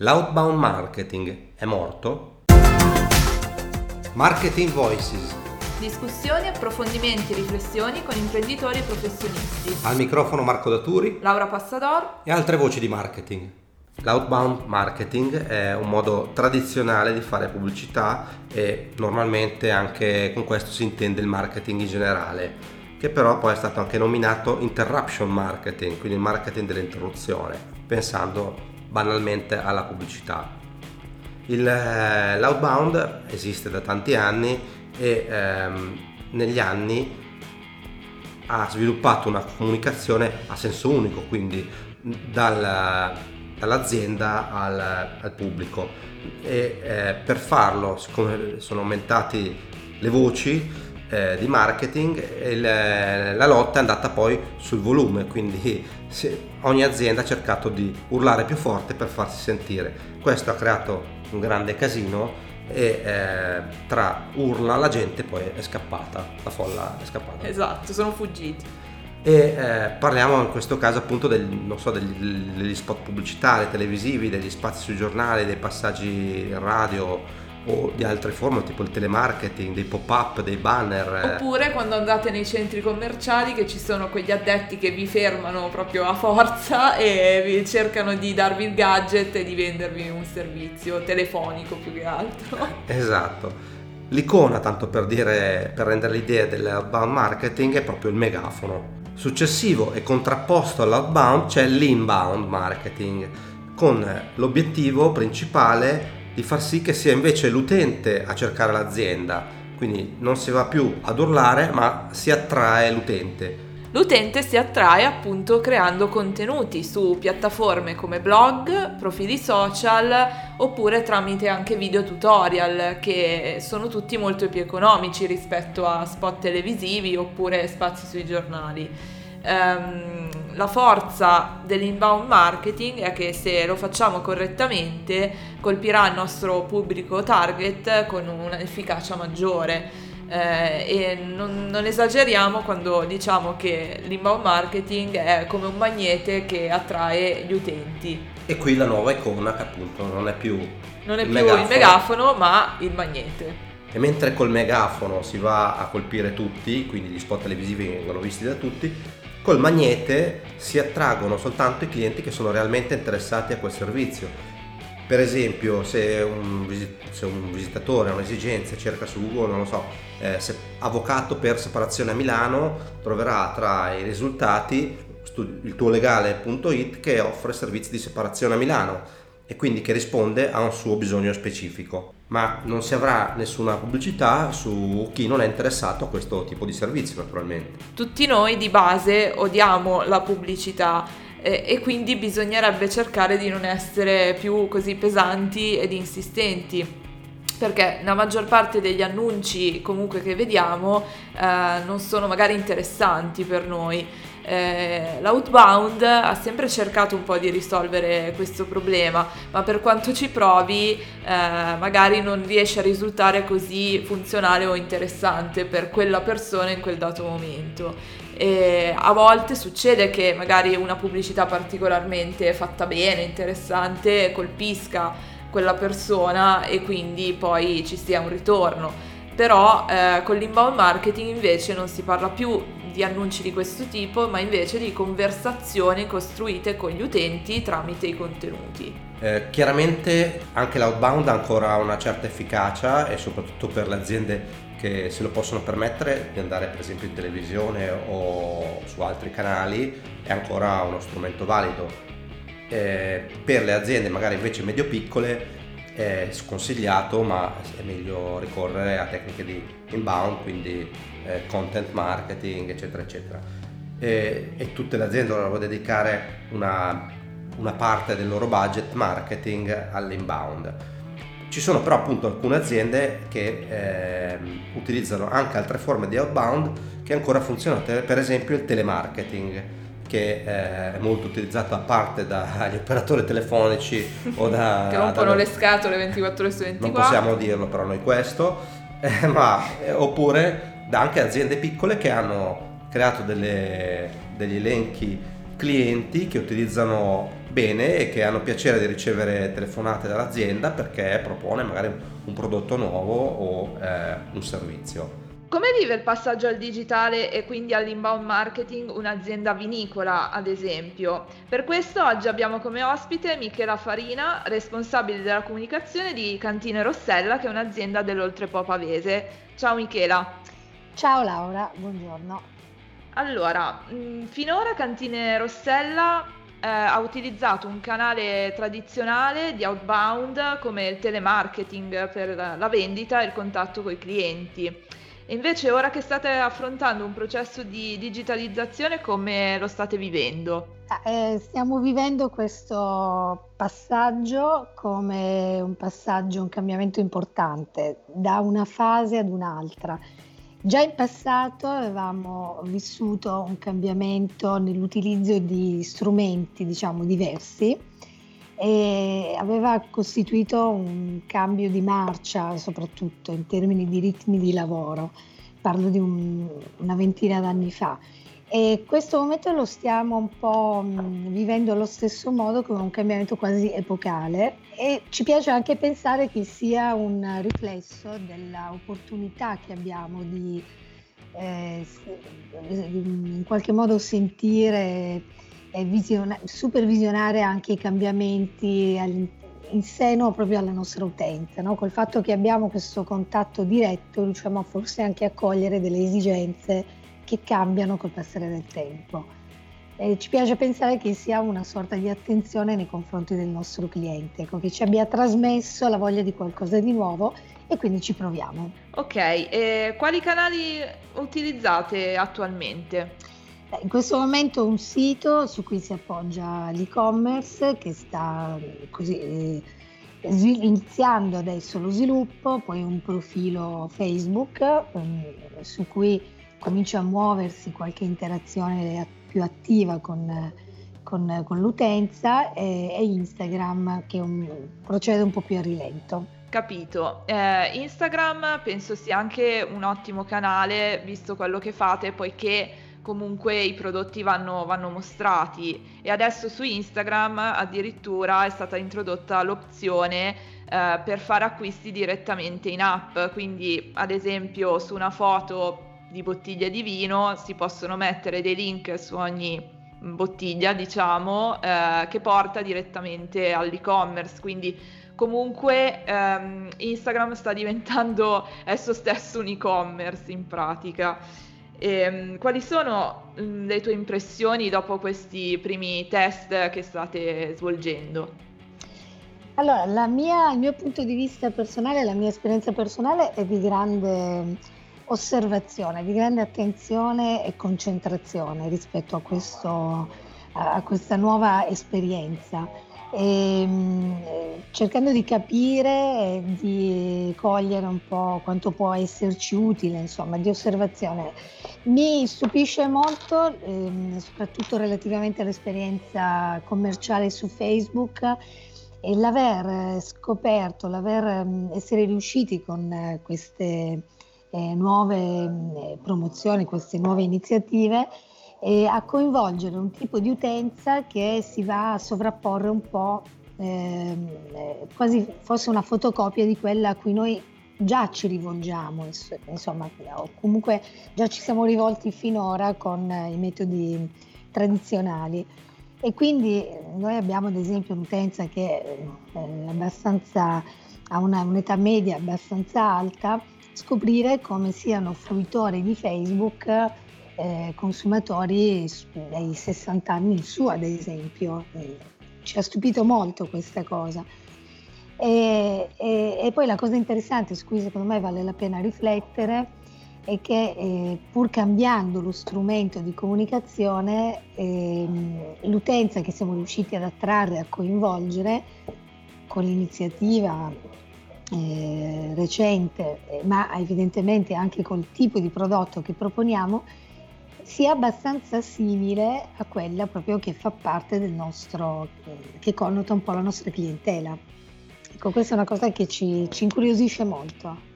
L'outbound marketing è morto? Marketing Voices. Discussioni, approfondimenti e riflessioni con imprenditori e professionisti. Al microfono Marco Daturi Laura Passador e altre voci di marketing. L'outbound marketing è un modo tradizionale di fare pubblicità e normalmente anche con questo si intende il marketing in generale, che però poi è stato anche nominato interruption marketing, quindi il marketing dell'interruzione, pensando banalmente alla pubblicità. Il, eh, l'outbound esiste da tanti anni e ehm, negli anni ha sviluppato una comunicazione a senso unico, quindi dal dall'azienda al, al pubblico e eh, per farlo siccome sono aumentati le voci eh, di marketing il, la lotta è andata poi sul volume quindi ogni azienda ha cercato di urlare più forte per farsi sentire. Questo ha creato un grande casino e eh, tra urla la gente poi è scappata la folla è scappata. Esatto sono fuggiti. E eh, parliamo in questo caso appunto del, so, degli, degli, spot pubblicitari, televisivi, degli spazi sui giornali, dei passaggi radio o di altre forme tipo il telemarketing, dei pop-up, dei banner. Oppure quando andate nei centri commerciali che ci sono quegli addetti che vi fermano proprio a forza e vi cercano di darvi il gadget e di vendervi un servizio telefonico più che altro. Esatto. L'icona, tanto per dire, per rendere l'idea dell'outbound marketing, è proprio il megafono Successivo e contrapposto all'outbound c'è l'inbound marketing, con l'obiettivo principale di far sì che sia invece l'utente a cercare l'azienda, quindi non si va più ad urlare ma si attrae l'utente. L'utente si attrae appunto creando contenuti su piattaforme come blog, profili social oppure tramite anche video tutorial che sono tutti molto più economici rispetto a spot televisivi oppure spazi sui giornali. Um, la forza dell'inbound marketing è che se lo facciamo correttamente colpirà il nostro pubblico target con un'efficacia maggiore. Eh, e non, non, esageriamo quando diciamo che l'inbound marketing è come un magnete che attrae gli utenti. E qui la nuova icona che appunto non è più, non è il, più megafono. il megafono ma il magnete. E mentre col megafono si va a colpire tutti, quindi gli spot televisivi vengono visti da tutti, col magnete si attraggono soltanto i clienti che sono realmente interessati a quel servizio. Per esempio, se un, se un visitatore ha un'esigenza cerca su Google, non lo so, eh, avvocato per separazione a Milano, troverà tra i risultati il tuo legale.it che offre servizi di separazione a Milano e quindi che risponde a un suo bisogno specifico. Ma non si avrà nessuna pubblicità su chi non è interessato a questo tipo di servizio, naturalmente. Tutti noi di base odiamo la pubblicità e quindi bisognerebbe cercare di non essere più così pesanti ed insistenti perché la maggior parte degli annunci comunque che vediamo eh, non sono magari interessanti per noi. Eh, l'outbound ha sempre cercato un po' di risolvere questo problema, ma per quanto ci provi eh, magari non riesce a risultare così funzionale o interessante per quella persona in quel dato momento. E a volte succede che magari una pubblicità particolarmente fatta bene, interessante, colpisca quella persona e quindi poi ci sia un ritorno. Però eh, con l'inbound marketing invece non si parla più di annunci di questo tipo, ma invece di conversazioni costruite con gli utenti tramite i contenuti. Eh, chiaramente anche l'outbound ha ancora una certa efficacia e soprattutto per le aziende che se lo possono permettere di andare per esempio in televisione o su altri canali è ancora uno strumento valido eh, per le aziende magari invece medio-piccole è sconsigliato, ma è meglio ricorrere a tecniche di inbound, quindi eh, content marketing, eccetera, eccetera. E, e, tutte le aziende dovrebbero dedicare una, una parte del loro budget marketing all'inbound. Ci sono però appunto alcune aziende che eh, utilizzano anche altre forme di outbound che ancora funzionano, per esempio il telemarketing che eh, è molto utilizzato a parte dagli operatori telefonici o da... che rompono da, le scatole 24 ore su 24. Non possiamo dirlo però noi questo, eh, ma eh, oppure da anche aziende piccole che hanno creato delle, degli elenchi clienti che utilizzano bene e che hanno piacere di ricevere telefonate dall'azienda perché propone magari un prodotto nuovo o eh, un servizio. Come vive il passaggio al digitale e quindi all'inbound marketing un'azienda vinicola, ad esempio? Per questo oggi abbiamo come ospite Michela Farina, responsabile della comunicazione di Cantine Rossella, che è un'azienda dell'Oltrepo Pavese. Ciao Michela. Ciao Laura, buongiorno. Allora, mm, finora Cantine Rossella eh, ha utilizzato un canale tradizionale di outbound come il telemarketing per la vendita e il contatto con i clienti. Invece ora che state affrontando un processo di digitalizzazione, come lo state vivendo? Eh, stiamo vivendo questo passaggio come un passaggio, un cambiamento importante da una fase ad un'altra. Già in passato avevamo vissuto un cambiamento nell'utilizzo di strumenti, diciamo, diversi e aveva costituito un cambio di marcia soprattutto in termini di ritmi di lavoro, parlo di un, una ventina d'anni fa. E questo momento lo stiamo un po' vivendo allo stesso modo come un cambiamento quasi epocale e ci piace anche pensare che sia un riflesso dell'opportunità che abbiamo di eh, in qualche modo sentire visiona- supervisionare anche i cambiamenti in seno proprio alla nostra utenza. No? Col fatto che abbiamo questo contatto diretto riusciamo forse anche a cogliere delle esigenze che cambiano col passare del tempo. E ci piace pensare che sia una sorta di attenzione nei confronti del nostro cliente, ecco, che ci abbia trasmesso la voglia di qualcosa di nuovo e quindi ci proviamo. Ok, e quali canali utilizzate attualmente? In questo momento un sito su cui si appoggia l'e-commerce che sta così, eh, iniziando adesso lo sviluppo, poi un profilo Facebook eh, su cui comincia a muoversi qualche interazione più attiva con, con, con l'utenza e, e, Instagram che un, procede un po' più a rilento. Capito. Eh, Instagram penso sia anche un ottimo canale visto quello che fate poiché comunque i prodotti vanno, vanno, mostrati. E adesso su Instagram addirittura è stata introdotta l'opzione eh, per fare acquisti direttamente in app, quindi ad esempio su una foto di bottiglie di vino si possono mettere dei link su ogni bottiglia diciamo eh, che porta direttamente all'e-commerce. Quindi comunque ehm, Instagram sta diventando esso stesso un e-commerce in pratica e, ehm, quali sono le tue impressioni dopo questi primi test che state svolgendo? Allora, mia, il mio punto di vista personale, la mia esperienza personale è di grande osservazione, di grande attenzione e concentrazione rispetto a, questo, a questa nuova esperienza e, ehm, cercando di capire e di cogliere un po' quanto può esserci utile, insomma, di osservazione. Mi stupisce molto, ehm, soprattutto relativamente all'esperienza commerciale su Facebook, e l'aver scoperto, l'aver ehm, essere riusciti con queste eh, nuove eh, promozioni, queste nuove iniziative eh, a coinvolgere un tipo di utenza che si va a sovrapporre un po' ehm, eh, quasi fosse una fotocopia di quella a cui noi già ci rivolgiamo, insomma, o comunque già ci siamo rivolti finora con eh, i metodi tradizionali. E quindi noi abbiamo ad esempio un'utenza che abbastanza, ha una, un'età media abbastanza alta, scoprire come siano fruitori di Facebook eh, consumatori dai 60 anni in su, ad esempio. ci ha stupito molto questa cosa. E, e, e, poi la cosa interessante su cui secondo me vale la pena riflettere è che eh, pur cambiando lo strumento di comunicazione, eh, l'utenza che siamo riusciti ad attrarre, a coinvolgere con l'iniziativa eh, recente, ma evidentemente anche col tipo di prodotto che proponiamo, sia abbastanza simile a quella proprio che fa parte del nostro, che connota un po' la nostra clientela. Ecco, questa è una cosa che ci, ci incuriosisce molto.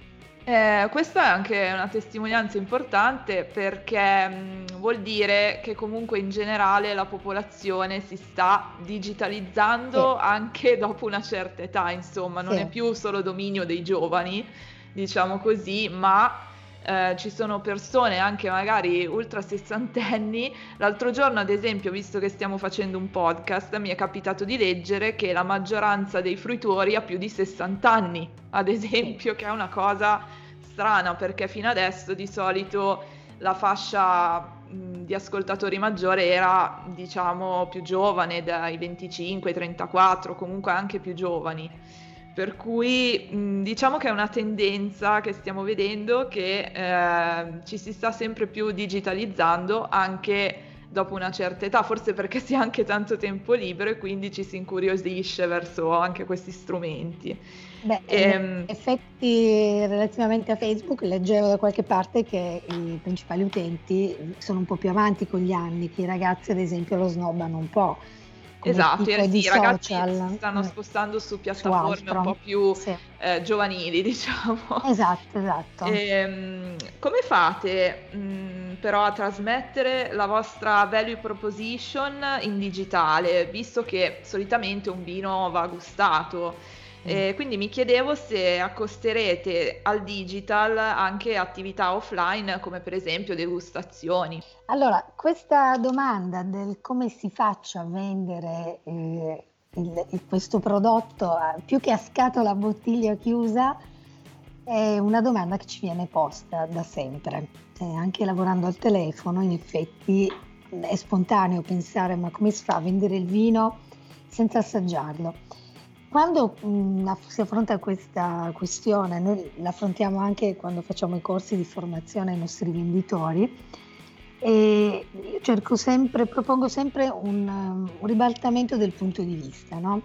Eh, questa è anche una testimonianza importante perché mh, vuol dire che comunque in generale la popolazione si sta digitalizzando sì. anche dopo una certa età, insomma, non sì. è più solo dominio dei giovani, diciamo così, ma eh, ci sono persone anche magari ultra sessantenni. L'altro giorno, ad esempio, visto che stiamo facendo un podcast, mi è capitato di leggere che la maggioranza dei fruitori ha più di 60 anni, ad esempio, che è una cosa strana perché fino adesso di solito la fascia di ascoltatori maggiore era diciamo più giovane dai 25 ai 34 comunque anche più giovani per cui mh, diciamo che è una tendenza che stiamo vedendo che eh, ci si sta sempre più digitalizzando anche dopo una certa età, forse perché si ha anche tanto tempo libero e quindi ci si incuriosisce verso anche questi strumenti. Beh, ehm, in effetti relativamente a Facebook leggevo da qualche parte che i principali utenti sono un po' più avanti con gli anni, che i ragazzi ad esempio lo snobbano un po' esatto, i, i ragazzi si stanno mm. spostando su piattaforme su un po' più sì. eh, giovanili, diciamo. Esatto, esatto. E, ehm, come fate mh, mm, però a trasmettere la vostra value proposition in digitale, visto che solitamente un vino va gustato? Eh, quindi mi chiedevo se accosterete al digital anche attività offline come per esempio degustazioni. Allora, questa domanda del come si faccia a vendere eh, il, questo prodotto più che a scatola bottiglia chiusa è una domanda che ci viene posta da sempre. Eh, anche lavorando al telefono in effetti è spontaneo pensare ma come si fa a vendere il vino senza assaggiarlo? Quando mh, mm, si affronta questa questione, noi l'affrontiamo anche quando facciamo i corsi di formazione ai nostri venditori, e cerco sempre, propongo sempre un, un ribaltamento del punto di vista. No?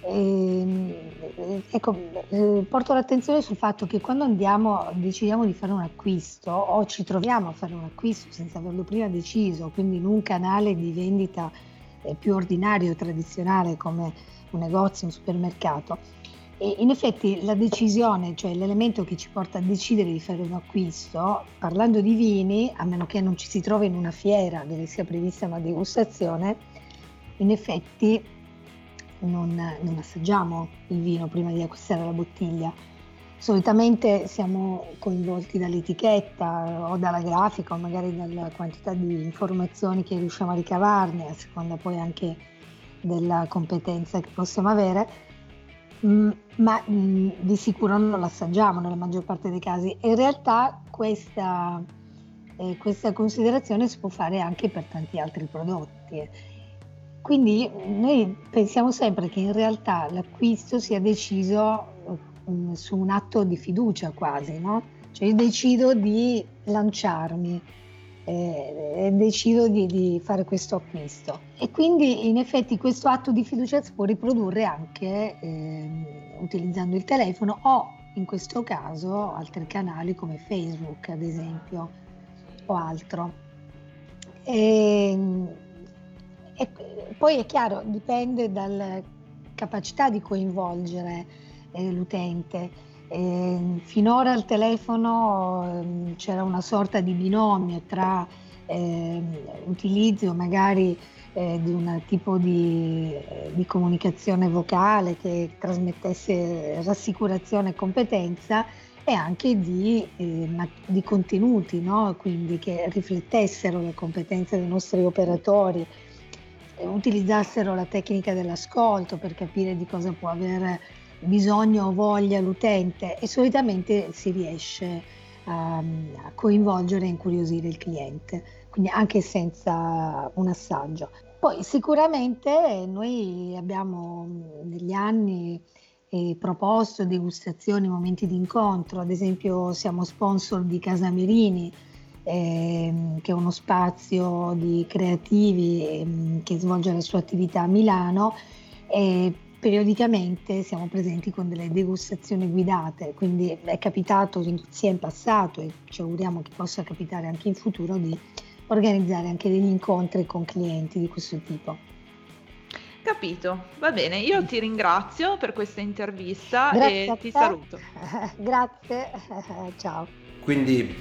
E, ecco, eh, porto l'attenzione sul fatto che quando andiamo, decidiamo di fare un acquisto o ci troviamo a fare un acquisto senza averlo prima deciso, quindi in un canale di vendita eh, più ordinario, tradizionale come un negozio, un supermercato. E in effetti la decisione, cioè l'elemento che ci porta a decidere di fare un acquisto, parlando di vini, a meno che non ci si trovi in una fiera dove sia prevista una degustazione, in effetti non, non assaggiamo il vino prima di acquistare la bottiglia. Solitamente siamo coinvolti dall'etichetta o dalla grafica o magari dalla quantità di informazioni che riusciamo a ricavarne, a seconda poi anche della competenza che possiamo avere, mm, ma mm, di sicuro non lo assaggiamo nella maggior parte dei casi. in realtà questa, eh, questa considerazione si può fare anche per tanti altri prodotti. Quindi noi pensiamo sempre che in realtà l'acquisto sia deciso mm, su un atto di fiducia quasi, no? Cioè io decido di lanciarmi, eh, decido di, di, fare questo acquisto. E quindi in effetti questo atto di fiducia si può riprodurre anche eh, utilizzando il telefono o in questo caso altri canali come Facebook ad esempio o altro. E, e poi è chiaro, dipende dalla capacità di coinvolgere eh, l'utente eh, finora al telefono eh, c'era una sorta di binomio tra eh, utilizzo magari eh, di un tipo di, eh, di, comunicazione vocale che trasmettesse rassicurazione e competenza e anche di, eh, di contenuti, no? quindi che riflettessero le competenze dei nostri operatori, utilizzassero la tecnica dell'ascolto per capire di cosa può avere bisogno o voglia l'utente e solitamente si riesce a, a coinvolgere e incuriosire il cliente, quindi anche senza un assaggio. Poi sicuramente noi abbiamo negli anni eh, proposto degustazioni, momenti di incontro, ad esempio siamo sponsor di Casa Merini, eh, che è uno spazio di creativi eh, che svolge la sua attività a Milano. E periodicamente siamo presenti con delle degustazioni guidate, quindi è capitato sia in passato e ci auguriamo che possa capitare anche in futuro di organizzare anche degli incontri con clienti di questo tipo. Capito, va bene, io ti ringrazio per questa intervista Grazie e ti saluto. Grazie, ciao. Quindi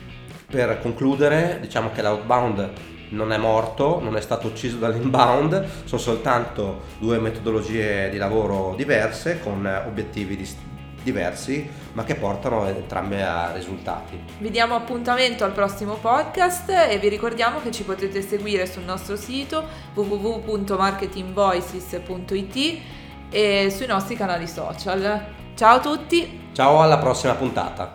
per concludere, diciamo che l'outbound non è morto, non è stato ucciso dall'inbound, sono soltanto due metodologie di lavoro diverse con obiettivi distinti diversi ma che portano entrambe a risultati. Vi diamo appuntamento al prossimo podcast e vi ricordiamo che ci potete seguire sul nostro sito www.marketingvoices.it e sui nostri canali social. Ciao a tutti! Ciao alla prossima puntata!